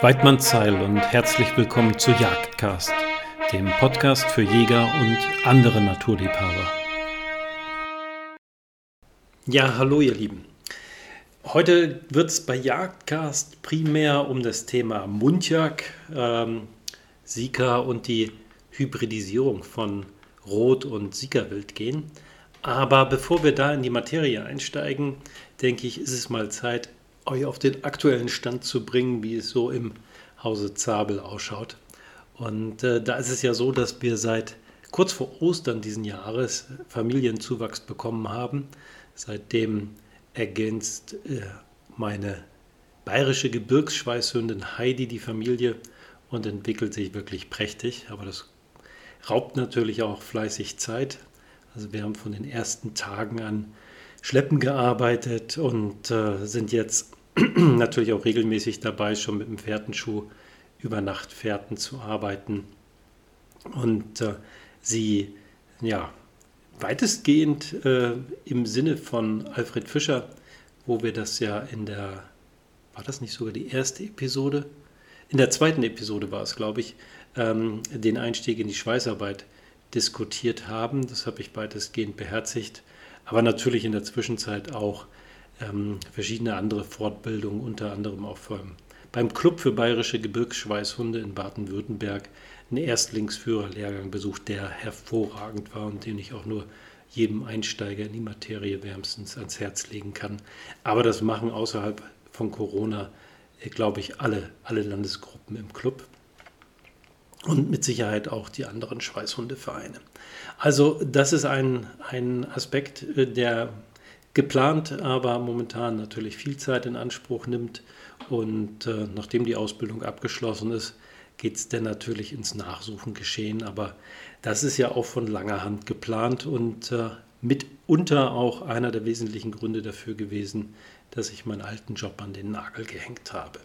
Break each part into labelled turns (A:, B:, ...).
A: Weidmannsheil und herzlich willkommen zu Jagdcast, dem Podcast für Jäger und andere Naturliebhaber. Ja, hallo ihr Lieben. Heute wird es bei Jagdcast primär um das Thema Mundjagd, ähm, Sika und die Hybridisierung von Rot- und Sika-Wild gehen. Aber bevor wir da in die Materie einsteigen, denke ich, ist es mal Zeit, euch auf den aktuellen Stand zu bringen, wie es so im Hause Zabel ausschaut. Und äh, da ist es ja so, dass wir seit kurz vor Ostern diesen Jahres Familienzuwachs bekommen haben. Seitdem ergänzt äh, meine bayerische Gebirgsschweißhündin Heidi die Familie und entwickelt sich wirklich prächtig. Aber das raubt natürlich auch fleißig Zeit. Also wir haben von den ersten Tagen an Schleppen gearbeitet und äh, sind jetzt natürlich auch regelmäßig dabei, schon mit dem Fährtenschuh über Nachtfährten zu arbeiten. Und äh, sie, ja, weitestgehend äh, im Sinne von Alfred Fischer, wo wir das ja in der, war das nicht sogar die erste Episode? In der zweiten Episode war es, glaube ich, ähm, den Einstieg in die Schweißarbeit diskutiert haben. Das habe ich weitestgehend beherzigt. Aber natürlich in der Zwischenzeit auch ähm, verschiedene andere Fortbildungen, unter anderem auch beim, beim Club für bayerische Gebirgsschweißhunde in Baden-Württemberg einen Erstlingsführerlehrgang besucht, der hervorragend war und den ich auch nur jedem Einsteiger in die Materie wärmstens ans Herz legen kann. Aber das machen außerhalb von Corona, äh, glaube ich, alle, alle Landesgruppen im Club und mit Sicherheit auch die anderen Schweißhundevereine. Also das ist ein, ein Aspekt, äh, der geplant, aber momentan natürlich viel Zeit in Anspruch nimmt. Und äh, nachdem die Ausbildung abgeschlossen ist, geht es dann natürlich ins Nachsuchen geschehen. Aber das ist ja auch von langer Hand geplant und äh, mitunter auch einer der wesentlichen Gründe dafür gewesen, dass ich meinen alten Job an den Nagel gehängt habe.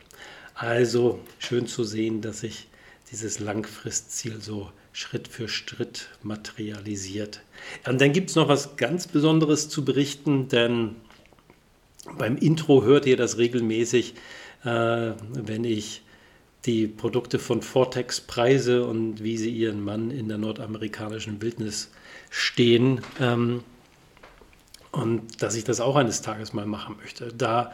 A: Also schön zu sehen, dass ich dieses Langfristziel so Schritt für Schritt materialisiert. Und dann gibt es noch was ganz Besonderes zu berichten, denn beim Intro hört ihr das regelmäßig, äh, wenn ich die Produkte von Vortex preise und wie sie ihren Mann in der nordamerikanischen Wildnis stehen. Ähm, und dass ich das auch eines Tages mal machen möchte. Da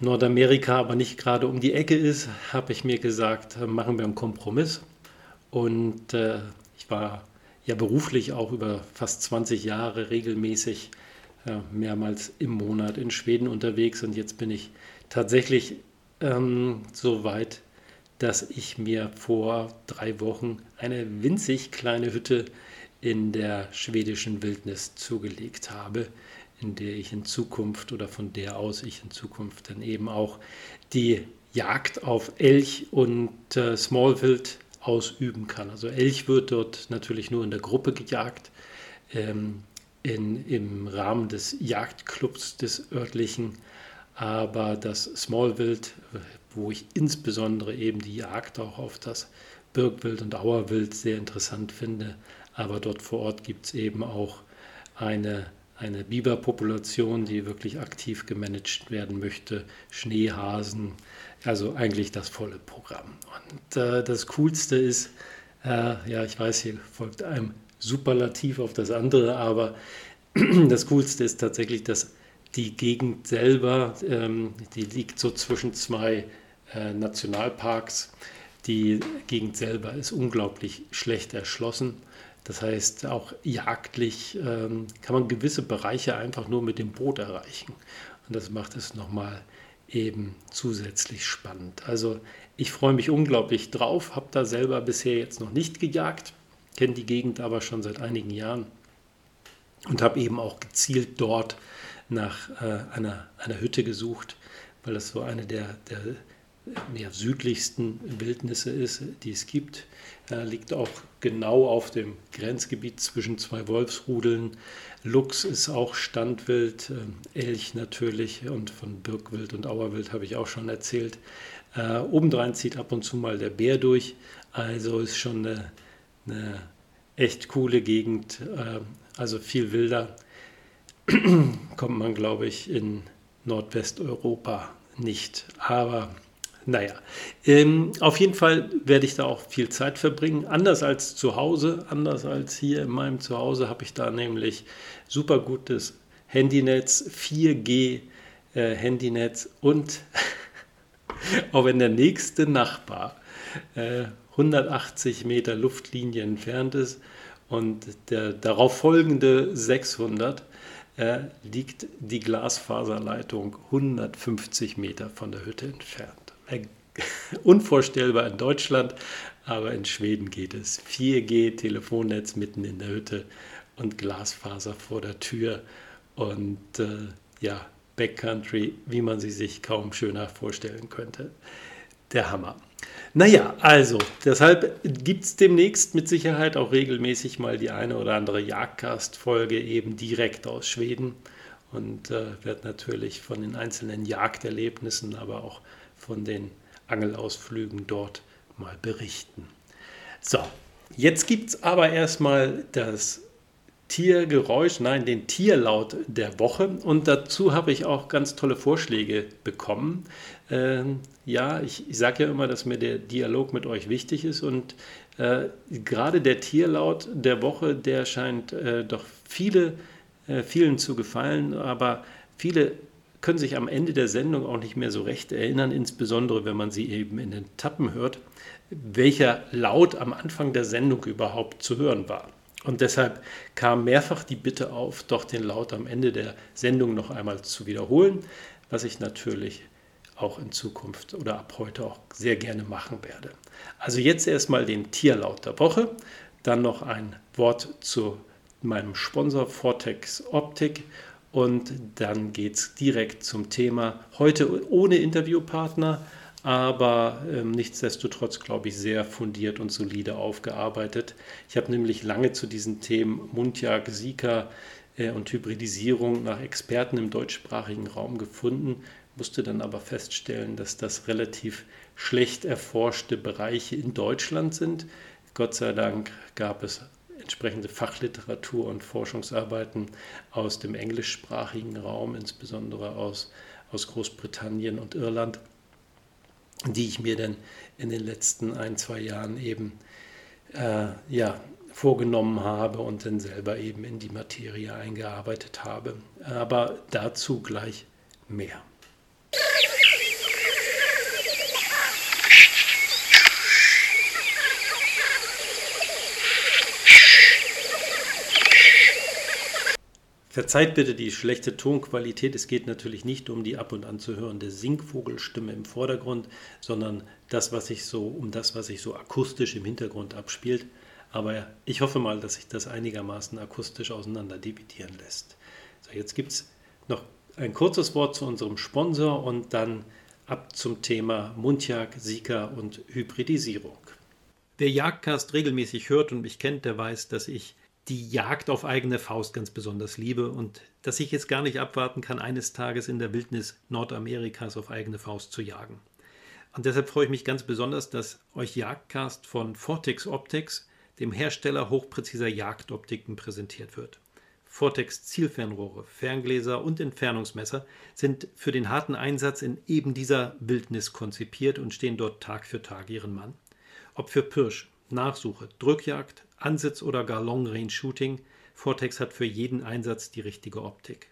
A: Nordamerika aber nicht gerade um die Ecke ist, habe ich mir gesagt, machen wir einen Kompromiss. Und äh, ich war ja beruflich auch über fast 20 Jahre regelmäßig äh, mehrmals im Monat in Schweden unterwegs. Und jetzt bin ich tatsächlich ähm, so weit, dass ich mir vor drei Wochen eine winzig kleine Hütte in der schwedischen Wildnis zugelegt habe, in der ich in Zukunft oder von der aus ich in Zukunft dann eben auch die Jagd auf Elch und äh, Smallwild ausüben kann. Also Elch wird dort natürlich nur in der Gruppe gejagt. Ähm, in, im Rahmen des Jagdclubs des örtlichen, aber das Smallwild, wo ich insbesondere eben die Jagd auch auf das Birkwild und Auerwild sehr interessant finde, aber dort vor Ort gibt es eben auch eine eine Biberpopulation, die wirklich aktiv gemanagt werden möchte, Schneehasen, also eigentlich das volle Programm. Und äh, das Coolste ist, äh, ja, ich weiß, hier folgt einem Superlativ auf das andere, aber das Coolste ist tatsächlich, dass die Gegend selber, ähm, die liegt so zwischen zwei äh, Nationalparks. Die Gegend selber ist unglaublich schlecht erschlossen. Das heißt, auch jagdlich ähm, kann man gewisse Bereiche einfach nur mit dem Boot erreichen. Und das macht es nochmal eben zusätzlich spannend. Also ich freue mich unglaublich drauf, habe da selber bisher jetzt noch nicht gejagt, kenne die Gegend aber schon seit einigen Jahren und habe eben auch gezielt dort nach äh, einer, einer Hütte gesucht, weil das so eine der, der mehr südlichsten Wildnisse ist, die es gibt. Er liegt auch genau auf dem Grenzgebiet zwischen zwei Wolfsrudeln. Luchs ist auch Standwild, äh, Elch natürlich und von Birkwild und Auerwild habe ich auch schon erzählt. Äh, obendrein zieht ab und zu mal der Bär durch, also ist schon eine, eine echt coole Gegend, äh, also viel wilder kommt man, glaube ich, in Nordwesteuropa nicht. Aber Naja, ähm, auf jeden Fall werde ich da auch viel Zeit verbringen. Anders als zu Hause, anders als hier in meinem Zuhause, habe ich da nämlich super gutes Handynetz, 4G äh, Handynetz und auch wenn der nächste Nachbar äh, 180 Meter Luftlinie entfernt ist und der darauf folgende 600, äh, liegt die Glasfaserleitung 150 Meter von der Hütte entfernt. Unvorstellbar in Deutschland, aber in Schweden geht es. 4G, Telefonnetz mitten in der Hütte und Glasfaser vor der Tür und äh, ja, Backcountry, wie man sie sich kaum schöner vorstellen könnte. Der Hammer. Naja, also, deshalb gibt es demnächst mit Sicherheit auch regelmäßig mal die eine oder andere Jagdcast-Folge eben direkt aus Schweden und äh, wird natürlich von den einzelnen Jagderlebnissen, aber auch von den Angelausflügen dort mal berichten. So, jetzt gibt es aber erstmal das Tiergeräusch, nein, den Tierlaut der Woche. Und dazu habe ich auch ganz tolle Vorschläge bekommen. Ähm, ja, ich, ich sage ja immer, dass mir der Dialog mit euch wichtig ist. Und äh, gerade der Tierlaut der Woche, der scheint äh, doch viele, äh, vielen zu gefallen. Aber viele können sich am Ende der Sendung auch nicht mehr so recht erinnern, insbesondere wenn man sie eben in den Tappen hört, welcher Laut am Anfang der Sendung überhaupt zu hören war. Und deshalb kam mehrfach die Bitte auf, doch den Laut am Ende der Sendung noch einmal zu wiederholen, was ich natürlich auch in Zukunft oder ab heute auch sehr gerne machen werde. Also jetzt erstmal den Tierlaut der Woche, dann noch ein Wort zu meinem Sponsor Vortex Optik und dann geht es direkt zum Thema. Heute ohne Interviewpartner, aber ähm, nichtsdestotrotz, glaube ich, sehr fundiert und solide aufgearbeitet. Ich habe nämlich lange zu diesen Themen Mundjagd, Sika äh, und Hybridisierung nach Experten im deutschsprachigen Raum gefunden, musste dann aber feststellen, dass das relativ schlecht erforschte Bereiche in Deutschland sind. Gott sei Dank gab es entsprechende Fachliteratur und Forschungsarbeiten aus dem englischsprachigen Raum, insbesondere aus, aus Großbritannien und Irland die ich mir dann in den letzten ein, zwei Jahren eben äh, ja, vorgenommen habe und dann selber eben in die Materie eingearbeitet habe. Aber dazu gleich mehr. Verzeiht bitte die schlechte Tonqualität. Es geht natürlich nicht um die ab und an zu hörende Singvogelstimme im Vordergrund, sondern das, was sich so, um das, was sich so akustisch im Hintergrund abspielt. Aber ich hoffe mal, dass sich das einigermaßen akustisch auseinander dividieren lässt. So, jetzt gibt es noch ein kurzes Wort zu unserem Sponsor und dann ab zum Thema Mundjagd, Sika und Hybridisierung. Wer Jagdcast regelmäßig hört und mich kennt, der weiß, dass ich die Jagd auf eigene Faust ganz besonders liebe und dass ich jetzt gar nicht abwarten kann, eines Tages in der Wildnis Nordamerikas auf eigene Faust zu jagen. Und deshalb freue ich mich ganz besonders, dass euch Jagdcast von Vortex Optics, dem Hersteller hochpräziser Jagdoptiken, präsentiert wird. Vortex Zielfernrohre, Ferngläser und Entfernungsmesser sind für den harten Einsatz in eben dieser Wildnis konzipiert und stehen dort Tag für Tag ihren Mann. Ob für Pirsch, Nachsuche, Drückjagd, Ansitz oder gar Long Range Shooting, Vortex hat für jeden Einsatz die richtige Optik.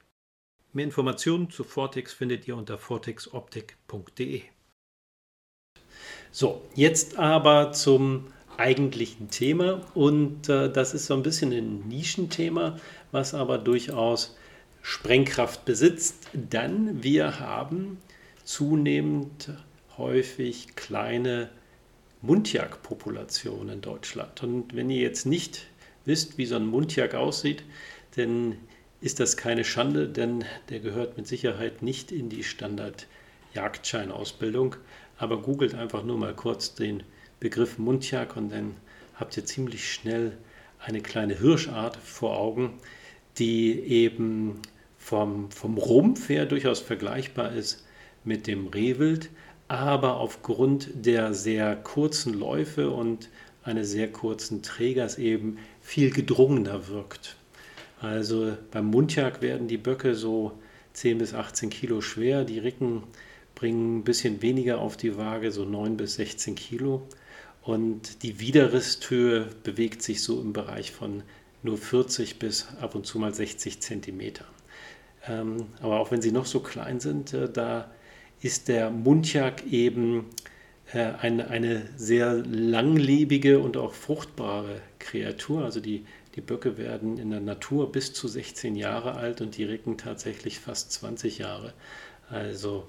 A: Mehr Informationen zu Vortex findet ihr unter vortexoptik.de. So, jetzt aber zum eigentlichen Thema und äh, das ist so ein bisschen ein Nischenthema, was aber durchaus Sprengkraft besitzt, denn wir haben zunehmend häufig kleine Mundjagdpopulation in Deutschland. Und wenn ihr jetzt nicht wisst, wie so ein Mundjag aussieht, dann ist das keine Schande, denn der gehört mit Sicherheit nicht in die Standard-Jagdscheinausbildung. Aber googelt einfach nur mal kurz den Begriff Mundjag und dann habt ihr ziemlich schnell eine kleine Hirschart vor Augen, die eben vom, vom Rumpf her durchaus vergleichbar ist mit dem Rehwild, aber aufgrund der sehr kurzen Läufe und eines sehr kurzen Trägers eben viel gedrungener wirkt. Also beim Mundjagd werden die Böcke so 10 bis 18 Kilo schwer, die Ricken bringen ein bisschen weniger auf die Waage, so 9 bis 16 Kilo. Und die Widerristhöhe bewegt sich so im Bereich von nur 40 bis ab und zu mal 60 Zentimeter. Ähm, aber auch wenn sie noch so klein sind, äh, da ist der Muntjak eben äh, eine, eine sehr langlebige und auch fruchtbare Kreatur. Also die, die Böcke werden in der Natur bis zu 16 Jahre alt und die Recken tatsächlich fast 20 Jahre. Also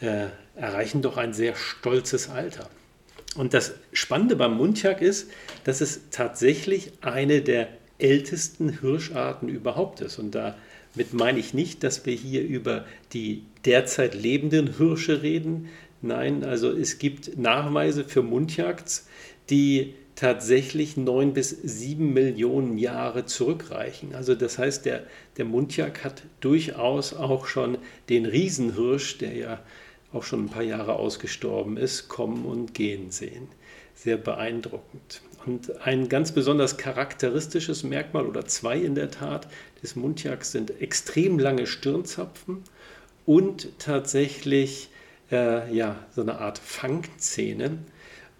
A: äh, erreichen doch ein sehr stolzes Alter. Und das Spannende beim Muntjak ist, dass es tatsächlich eine der ältesten Hirscharten überhaupt ist. Und damit meine ich nicht, dass wir hier über die derzeit lebenden Hirsche reden. Nein, also es gibt Nachweise für Muntjagds, die tatsächlich neun bis sieben Millionen Jahre zurückreichen. Also das heißt, der, der Muntjak hat durchaus auch schon den Riesenhirsch, der ja auch schon ein paar Jahre ausgestorben ist, kommen und gehen sehen. Sehr beeindruckend. Und ein ganz besonders charakteristisches Merkmal oder zwei in der Tat des Muntjaks sind extrem lange Stirnzapfen und tatsächlich äh, ja, so eine Art Fangzähne.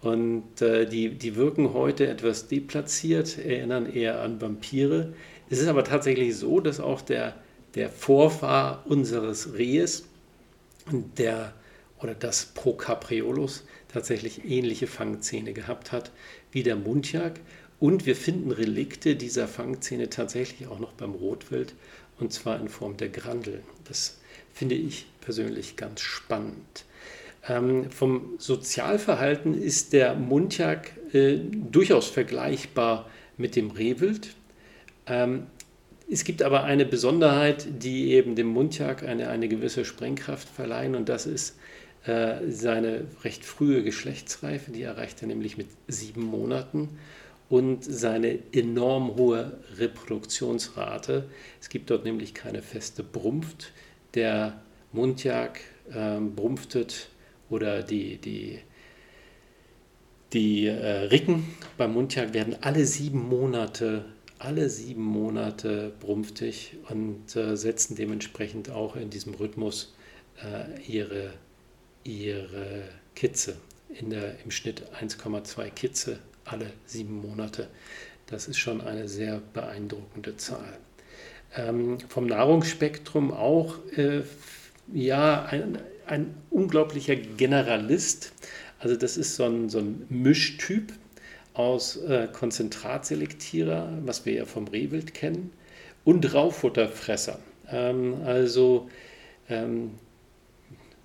A: Und äh, die, die wirken heute etwas deplatziert, erinnern eher an Vampire. Es ist aber tatsächlich so, dass auch der, der Vorfahr unseres Rehes, der oder das Procapreolus tatsächlich ähnliche Fangzähne gehabt hat wie der Muntjak. Und wir finden Relikte dieser Fangzähne tatsächlich auch noch beim Rotwild und zwar in Form der Grandeln. Das finde ich persönlich ganz spannend. Ähm, vom Sozialverhalten ist der Muntjak äh, durchaus vergleichbar mit dem Rehwild. Ähm, es gibt aber eine Besonderheit, die eben dem Muntjak eine, eine gewisse Sprengkraft verleihen und das ist äh, seine recht frühe Geschlechtsreife, die erreicht er nämlich mit sieben Monaten und seine enorm hohe Reproduktionsrate. Es gibt dort nämlich keine feste Brumpft. Der Mundjak äh, brumpftet oder die, die, die äh, Ricken beim Mundjak werden alle sieben Monate alle sieben Monate brumpftig und äh, setzen dementsprechend auch in diesem Rhythmus äh, ihre ihre Kitze in der, im Schnitt 1,2 Kitze alle sieben Monate. Das ist schon eine sehr beeindruckende Zahl. Ähm, vom Nahrungsspektrum auch äh, ja ein, ein, unglaublicher Generalist. Also das ist so ein, so ein Mischtyp aus äh, Konzentratselektierer, was wir ja vom Rehwild kennen, und Raufutterfresser. Ähm, also ähm,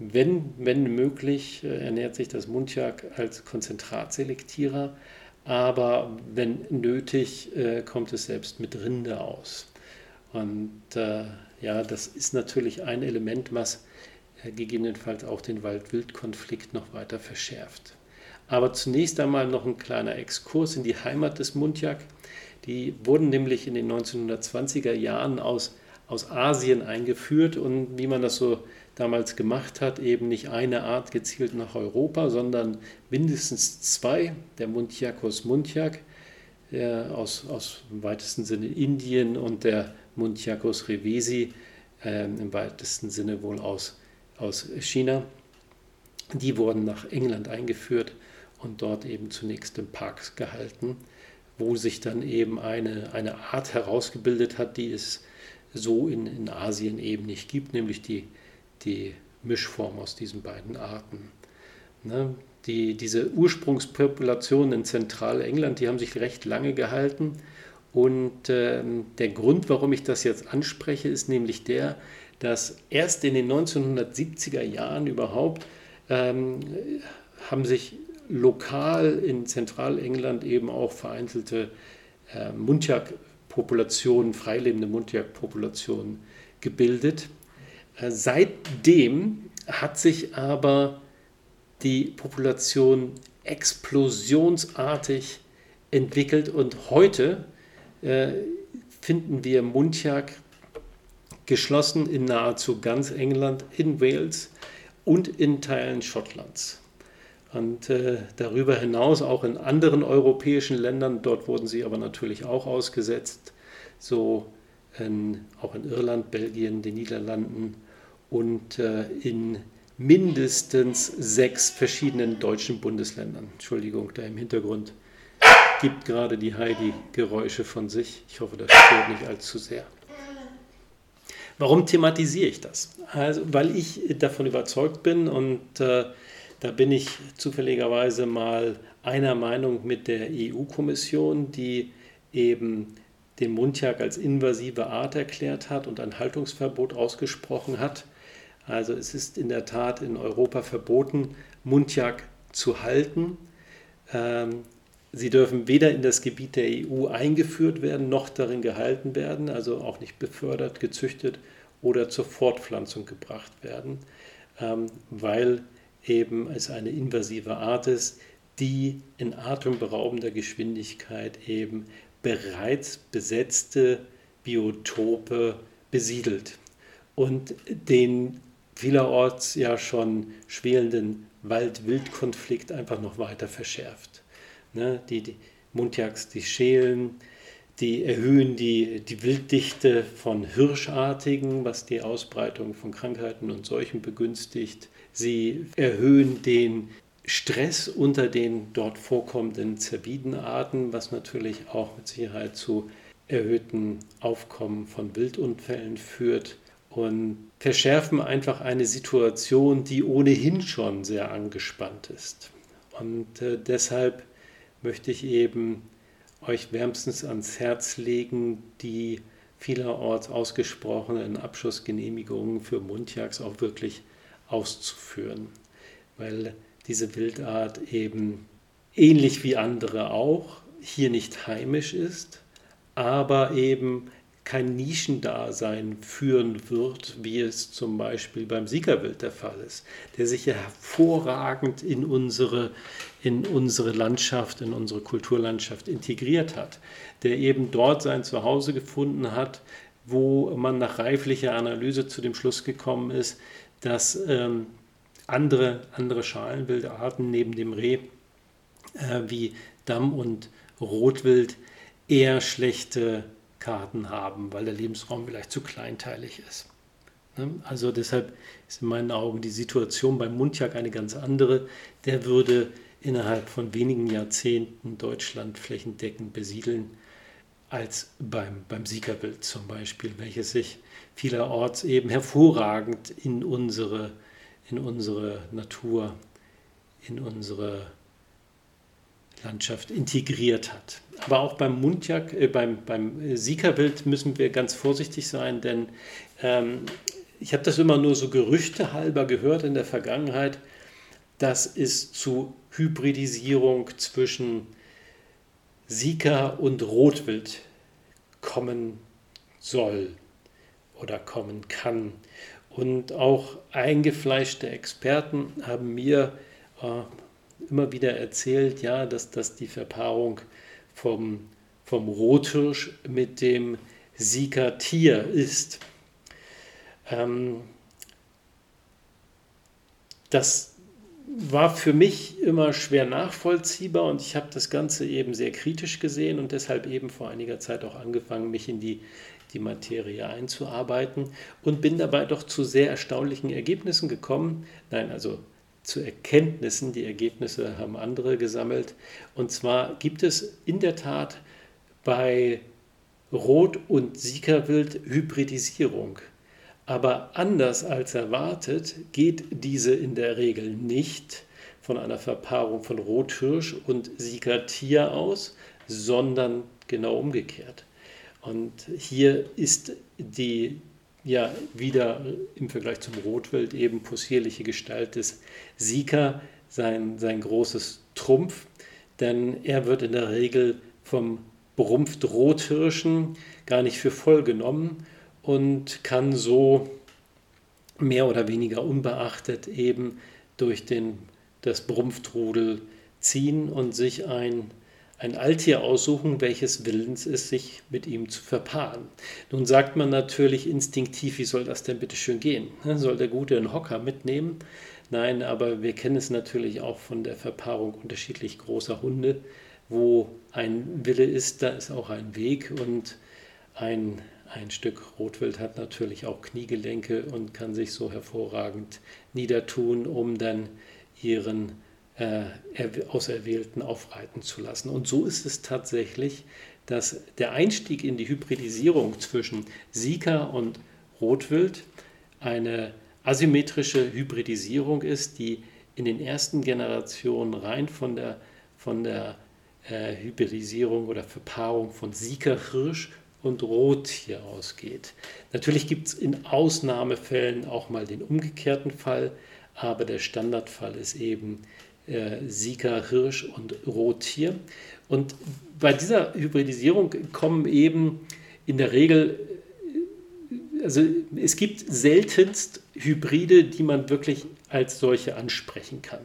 A: wenn, wenn möglich, äh, ernährt sich das Muntjak als Konzentratselektierer, aber wenn nötig, äh, kommt es selbst mit Rinde aus. Und äh, ja, das ist natürlich ein Element, was äh, gegebenenfalls auch den Wald-Wild-Konflikt noch weiter verschärft. Aber zunächst einmal noch ein kleiner Exkurs in die Heimat des Muntjak. Die wurden nämlich in den 1920er Jahren aus, aus Asien eingeführt und wie man das so damals gemacht hat, eben nicht eine Art gezielt nach Europa, sondern mindestens zwei, der Muntiacus muntiac aus, aus im weitesten Sinne Indien und der Muntiacus revesi äh, im weitesten Sinne wohl aus, aus China. Die wurden nach England eingeführt und dort eben zunächst in Parks gehalten, wo sich dann eben eine, eine Art herausgebildet hat, die es so in, in Asien eben nicht gibt, nämlich die die Mischform aus diesen beiden Arten. Ne? Die, diese Ursprungspopulationen in Zentralengland, die haben sich recht lange gehalten. Und äh, der Grund, warum ich das jetzt anspreche, ist nämlich der, dass erst in den 1970er Jahren überhaupt ähm, haben sich lokal in Zentralengland eben auch vereinzelte äh, Muntjak-Populationen, freilebende Muntjak-Populationen gebildet. Äh, seitdem hat sich aber die Population explosionsartig entwickelt und heute äh, finden wir Muntjak geschlossen in nahezu ganz England, in Wales und in Teilen Schottlands. Und äh, darüber hinaus auch in anderen europäischen Ländern, dort wurden sie aber natürlich auch ausgesetzt, so in, auch in Irland, Belgien, den Niederlanden und äh, in mindestens sechs verschiedenen deutschen Bundesländern. Entschuldigung, da im Hintergrund gibt gerade die Heidi Geräusche von sich. Ich hoffe, das stört nicht allzu sehr. Warum thematisiere ich das? Also, weil ich davon überzeugt bin und äh, da bin ich zufälligerweise mal einer Meinung mit der EU-Kommission, die eben den Mundjak als invasive Art erklärt hat und ein Haltungsverbot ausgesprochen hat. Also es ist in der Tat in Europa verboten, Mundjak zu halten. Ähm, sie dürfen weder in das Gebiet der EU eingeführt werden, noch darin gehalten werden, also auch nicht befördert, gezüchtet oder zur Fortpflanzung gebracht werden, ähm, weil eben es eine invasive Art ist, die in atemberaubender Geschwindigkeit eben bereits besetzte Biotope besiedelt und den vielerorts ja schon schwelenden Wald-Wild-Konflikt einfach noch weiter verschärft. Ne, die, die Mundjaks, die schälen, die erhöhen die, die Wilddichte von Hirschartigen, was die Ausbreitung von Krankheiten und Seuchen begünstigt. Sie erhöhen den Stress unter den dort vorkommenden Zerbidenarten, was natürlich auch mit Sicherheit zu erhöhten Aufkommen von Wildunfällen führt und verschärfen einfach eine Situation, die ohnehin schon sehr angespannt ist. Und äh, deshalb möchte ich eben euch wärmstens ans Herz legen, die vielerorts ausgesprochenen Abschussgenehmigungen für Mundjagds auch wirklich auszuführen, weil diese Wildart eben ähnlich wie andere auch hier nicht heimisch ist, aber eben kein Nischendasein führen wird, wie es zum Beispiel beim Siegerwild der Fall ist, der sich ja hervorragend in unsere, in unsere Landschaft, in unsere Kulturlandschaft integriert hat, der eben dort sein Zuhause gefunden hat, wo man nach reiflicher Analyse zu dem Schluss gekommen ist, dass ähm, andere, andere Schalenwildarten neben dem Reh äh, wie Damm- und Rotwild eher schlechte Karten haben, weil der Lebensraum vielleicht zu kleinteilig ist. Ne? Also deshalb ist in meinen Augen die Situation beim Mundjak eine ganz andere. Der würde innerhalb von wenigen Jahrzehnten Deutschland flächendeckend besiedeln als beim, beim Siegerbild zum Beispiel, welches sich vielerorts eben hervorragend in unsere, in unsere Natur, in unsere Landschaft integriert hat. Aber auch beim Mundjak, äh, beim, beim Siegerwild müssen wir ganz vorsichtig sein, denn ähm, ich habe das immer nur so gerüchtehalber gehört in der Vergangenheit, dass es zu Hybridisierung zwischen Sika und Rotwild kommen soll oder kommen kann. Und auch eingefleischte Experten haben mir äh, immer wieder erzählt, ja, dass, dass die Verpaarung vom, vom Rothirsch mit dem Sika-Tier ist. Ähm, das war für mich immer schwer nachvollziehbar und ich habe das Ganze eben sehr kritisch gesehen und deshalb eben vor einiger Zeit auch angefangen, mich in die, die Materie einzuarbeiten und bin dabei doch zu sehr erstaunlichen Ergebnissen gekommen. Nein, also zu Erkenntnissen. Die Ergebnisse haben andere gesammelt. Und zwar gibt es in der Tat bei Rot- und Siegerwild Hybridisierung. Aber anders als erwartet geht diese in der Regel nicht von einer Verpaarung von Rothirsch und Siegertier aus, sondern genau umgekehrt. Und hier ist die ja wieder im Vergleich zum Rotwild eben possierliche Gestalt des Sika sein, sein großes Trumpf, denn er wird in der Regel vom Brumpft Rothirschen gar nicht für voll genommen und kann so mehr oder weniger unbeachtet eben durch den, das Brumpftrudel ziehen und sich ein ein Altier aussuchen, welches willens ist, sich mit ihm zu verpaaren. Nun sagt man natürlich instinktiv, wie soll das denn bitte schön gehen? Ne, soll der Gute einen Hocker mitnehmen? Nein, aber wir kennen es natürlich auch von der Verpaarung unterschiedlich großer Hunde. Wo ein Wille ist, da ist auch ein Weg und ein, ein Stück Rotwild hat natürlich auch Kniegelenke und kann sich so hervorragend niedertun, um dann ihren äh, Auserwählten aufreiten zu lassen. Und so ist es tatsächlich, dass der Einstieg in die Hybridisierung zwischen Sika und Rotwild eine asymmetrische Hybridisierung ist, die in den ersten Generationen rein von der, von der äh, Hybridisierung oder Verpaarung von Sika-Hirsch und Rottier ausgeht. Natürlich gibt es in Ausnahmefällen auch mal den umgekehrten Fall, aber der Standardfall ist eben äh, Sika, Hirsch und Rottier. Und bei dieser Hybridisierung kommen eben in der Regel, äh, also es gibt seltenst Hybride, die man wirklich als solche ansprechen kann.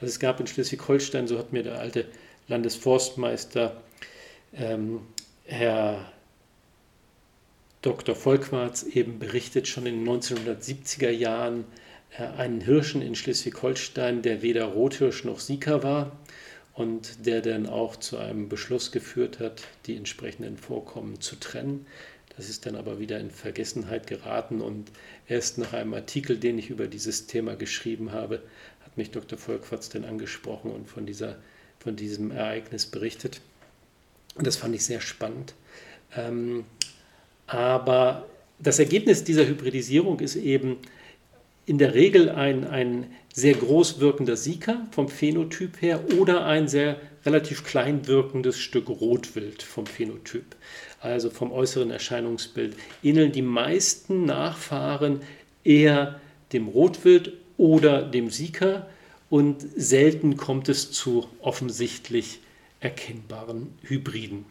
A: Also es gab in Schleswig-Holstein, so hat mir der alte Landesforstmeister ähm, Herr Dr. Volkwarz eben berichtet, schon in den 1970er Jahren einen Hirschen in Schleswig-Holstein, der weder Rothirsch noch Sika war und der dann auch zu einem Beschluss geführt hat, die entsprechenden Vorkommen zu trennen. Das ist dann aber wieder in Vergessenheit geraten und erst nach einem Artikel, den ich über dieses Thema geschrieben habe, hat mich Dr. Volkwarz dann angesprochen und von, dieser, von diesem Ereignis berichtet. Und das fand ich sehr spannend. Ähm, aber das Ergebnis dieser Hybridisierung ist eben in der Regel ein, ein sehr groß wirkender Sika vom Phänotyp her oder ein sehr relativ klein wirkendes Stück Rotwild vom Phänotyp, also vom äußeren Erscheinungsbild, ähneln die meisten Nachfahren eher dem Rotwild oder dem Sika und selten kommt es zu offensichtlich erkennbaren Hybriden.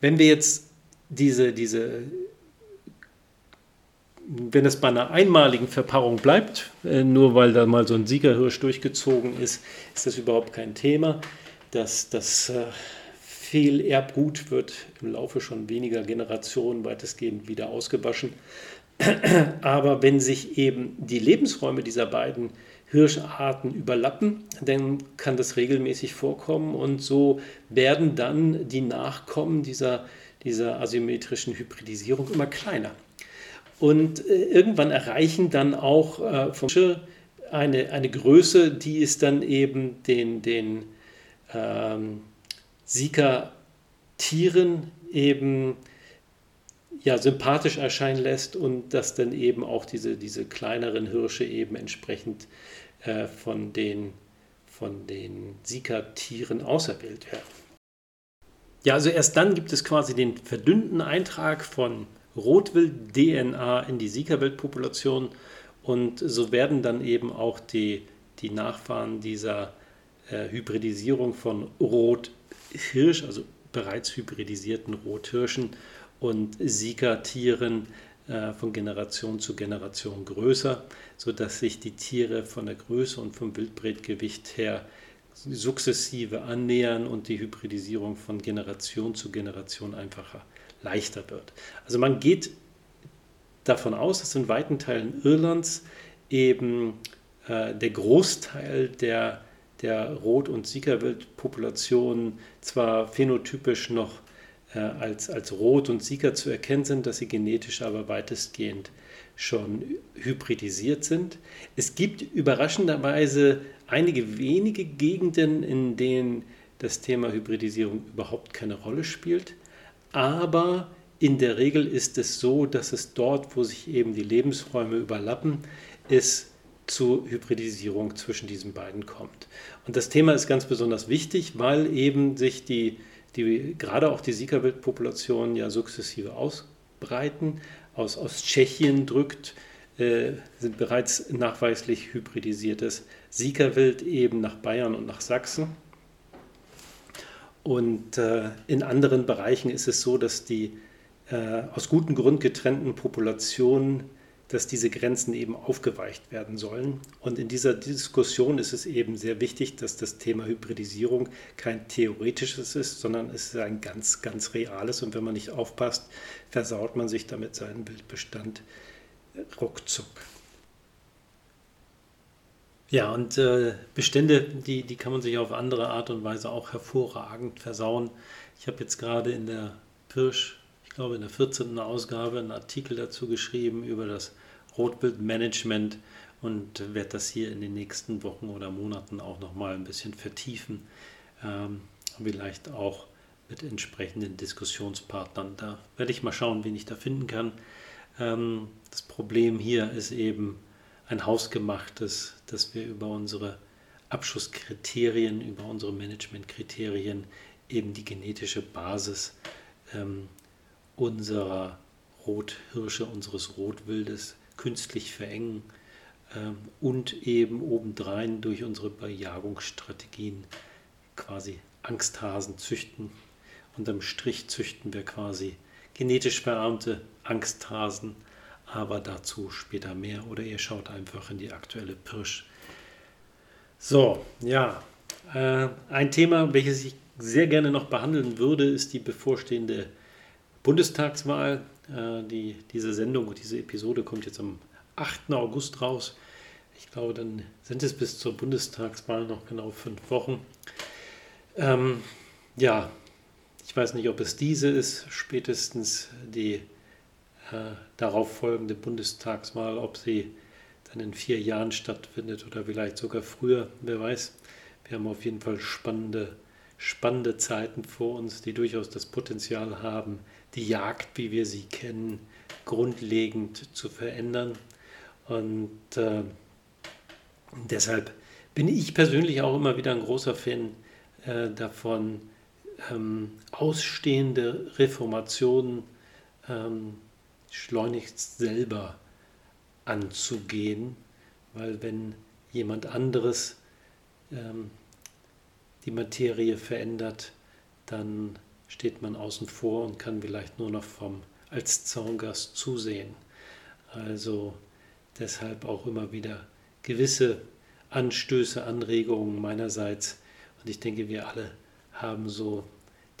A: Wenn wir jetzt diese, diese, wenn es bei einer einmaligen Verpaarung bleibt, äh, nur weil da mal so ein Siegerhirsch durchgezogen ist, ist das überhaupt kein Thema. Das, das äh, Fehlerbgut wird im Laufe schon weniger Generationen weitestgehend wieder ausgewaschen. Aber wenn sich eben die Lebensräume dieser beiden Hirscharten überlappen, dann kann das regelmäßig vorkommen und so werden dann die Nachkommen dieser dieser asymmetrischen Hybridisierung immer kleiner. Und äh, irgendwann erreichen dann auch äh, vom eine, eine Größe, die es dann eben den, den ähm, Sika-Tieren eben ja, sympathisch erscheinen lässt und dass dann eben auch diese, diese kleineren Hirsche eben entsprechend äh, von den, von den Sika-Tieren auserwählt werden. Ja, also erst dann gibt es quasi den verdünnten Eintrag von Rotwild-DNA in die Sika-Wildpopulation und so werden dann eben auch die, die Nachfahren dieser äh, Hybridisierung von Rothirsch, also bereits hybridisierten Rothirschen und Sika-Tieren äh, von Generation zu Generation größer, sodass sich die Tiere von der Größe und vom Wildbretgewicht her sukzessive annähern und die Hybridisierung von Generation zu Generation einfacher, leichter wird. Also man geht davon aus, dass in weiten Teilen Irlands eben äh, der Großteil der, der Rot- und Siegerwildpopulationen zwar phänotypisch noch äh, als, als Rot und Sieger zu erkennen sind, dass sie genetisch aber weitestgehend schon hybridisiert sind. Es gibt überraschenderweise einige wenige Gegenden, in denen das Thema Hybridisierung überhaupt keine Rolle spielt. Aber in der Regel ist es so, dass es dort, wo sich eben die Lebensräume überlappen, es zu Hybridisierung zwischen diesen beiden kommt. Und das Thema ist ganz besonders wichtig, weil eben sich die, die gerade auch die Sika-Wildpopulationen ja sukzessive ausbreiten. Aus, aus Tschechien drückt äh, sind bereits nachweislich hybridisiertes Siegerwild eben nach Bayern und nach Sachsen. Und äh, in anderen Bereichen ist es so, dass die äh, aus gutem Grund getrennten Populationen, dass diese Grenzen eben aufgeweicht werden sollen. Und in dieser Diskussion ist es eben sehr wichtig, dass das Thema Hybridisierung kein theoretisches ist, sondern es ist ein ganz, ganz reales. Und wenn man nicht aufpasst, versaut man sich damit seinen Wildbestand ruckzuck. Ja, und äh, Bestände, die, die kann man sich auf andere Art und Weise auch hervorragend versauen. Ich habe jetzt gerade in der Pirsch, ich glaube, in der 14. Ausgabe einen Artikel dazu geschrieben über das Rotbildmanagement und werde das hier in den nächsten Wochen oder Monaten auch nochmal ein bisschen vertiefen. Ähm, vielleicht auch mit entsprechenden Diskussionspartnern. Da werde ich mal schauen, wen ich da finden kann. Ähm, das Problem hier ist eben ein hausgemachtes, dass wir über unsere Abschlusskriterien, über unsere Managementkriterien eben die genetische Basis ähm, unserer Rothirsche, unseres Rotwildes künstlich verengen ähm, und eben obendrein durch unsere Bejagungsstrategien quasi Angsthasen züchten. Unterm Strich züchten wir quasi genetisch verarmte Angsthasen, aber dazu später mehr oder ihr schaut einfach in die aktuelle Pirsch. So, ja, äh, ein Thema, welches ich sehr gerne noch behandeln würde, ist die bevorstehende Bundestagswahl. Äh, die, diese Sendung und diese Episode kommt jetzt am 8. August raus. Ich glaube, dann sind es bis zur Bundestagswahl noch genau fünf Wochen. Ähm, ja, ich weiß nicht, ob es diese ist, spätestens die äh, darauf folgende Bundestagswahl, ob sie dann in vier Jahren stattfindet oder vielleicht sogar früher, wer weiß. Wir haben auf jeden Fall spannende, spannende Zeiten vor uns, die durchaus das Potenzial haben, die Jagd, wie wir sie kennen, grundlegend zu verändern. Und äh, deshalb bin ich persönlich auch immer wieder ein großer Fan äh, davon, ähm, ausstehende Reformationen ähm, schleunigst selber anzugehen, weil wenn jemand anderes ähm, die Materie verändert, dann steht man außen vor und kann vielleicht nur noch vom, als Zaungast zusehen. Also deshalb auch immer wieder gewisse Anstöße, Anregungen meinerseits. Und ich denke, wir alle haben so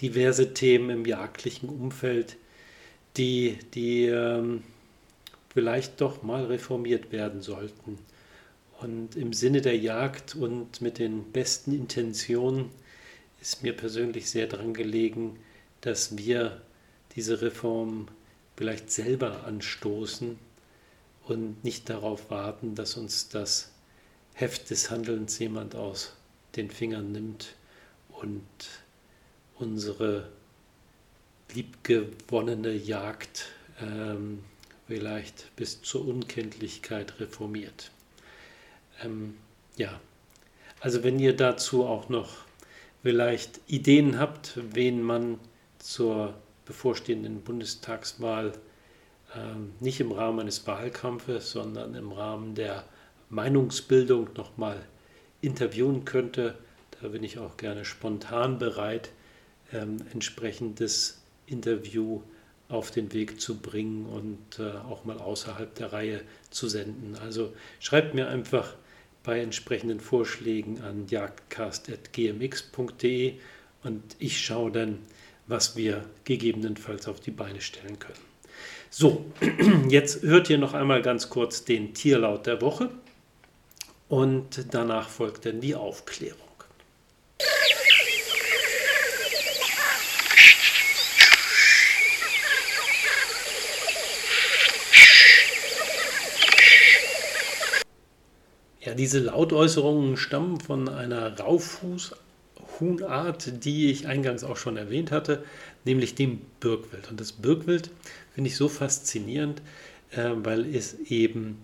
A: diverse Themen im jagdlichen Umfeld, die, die ähm, vielleicht doch mal reformiert werden sollten. Und im Sinne der Jagd und mit den besten Intentionen ist mir persönlich sehr daran gelegen, dass wir diese Reform vielleicht selber anstoßen und nicht darauf warten, dass uns das Heft des Handelns jemand aus den Fingern nimmt und unsere liebgewonnene Jagd ähm, vielleicht bis zur Unkenntlichkeit reformiert. Ähm, ja, also wenn ihr dazu auch noch vielleicht Ideen habt, wen man zur bevorstehenden Bundestagswahl ähm, nicht im Rahmen eines Wahlkampfes, sondern im Rahmen der Meinungsbildung nochmal interviewen könnte, da bin ich auch gerne spontan bereit, ähm, entsprechendes Interview auf den Weg zu bringen und äh, auch mal außerhalb der Reihe zu senden. Also schreibt mir einfach bei entsprechenden Vorschlägen an jagdcast.gmx.de und ich schaue dann, was wir gegebenenfalls auf die Beine stellen können. So, jetzt hört ihr noch einmal ganz kurz den Tierlaut der Woche und danach folgt dann die Aufklärung. Ja, diese Lautäußerungen stammen von einer Raufhuhnart, die ich eingangs auch schon erwähnt hatte, nämlich dem Birkwild. Und das Birkwild finde ich so faszinierend, äh, weil es eben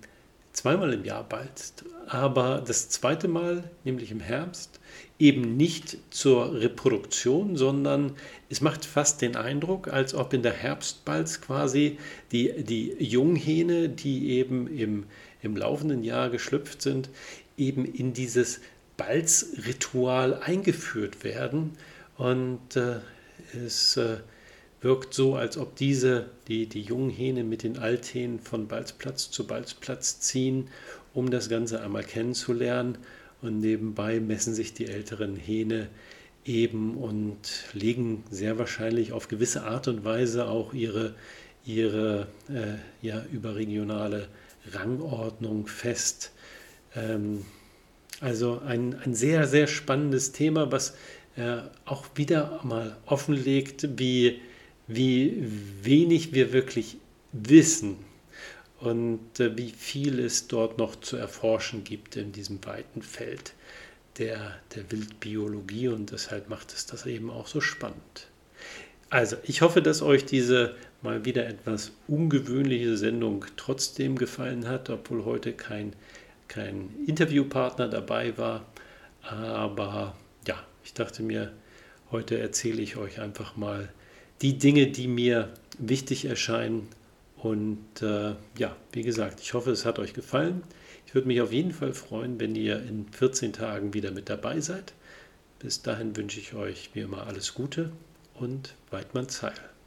A: zweimal im Jahr balzt, aber das zweite Mal, nämlich im Herbst, eben nicht zur Reproduktion, sondern es macht fast den Eindruck, als ob in der Herbstbalz quasi die, die Junghähne, die eben im im laufenden Jahr geschlüpft sind, eben in dieses Balzritual eingeführt werden. Und äh, es äh, wirkt so, als ob diese, die, die jungen Hähne mit den Althähnen von Balzplatz zu Balzplatz ziehen, um das Ganze einmal kennenzulernen. Und nebenbei messen sich die älteren Hähne eben und legen sehr wahrscheinlich auf gewisse Art und Weise auch ihre, ihre äh, ja, überregionale Rangordnung fest. Ähm, also ein, ein sehr, sehr spannendes Thema, was äh, auch wieder mal offenlegt, wie wie wenig wir wirklich wissen und äh, wie viel es dort noch zu erforschen gibt in diesem weiten Feld der, der Wildbiologie und deshalb macht es das eben auch so spannend. Also, ich hoffe, dass euch diese mal wieder etwas ungewöhnliche Sendung trotzdem gefallen hat, obwohl heute kein, kein Interviewpartner dabei war. Aber ja, ich dachte mir, heute erzähle ich euch einfach mal die Dinge, die mir wichtig erscheinen. Und äh, ja, wie gesagt, ich hoffe, es hat euch gefallen. Ich würde mich auf jeden Fall freuen, wenn ihr in 14 Tagen wieder mit dabei seid. Bis dahin wünsche ich euch wie immer alles Gute und Weidmanns Heil.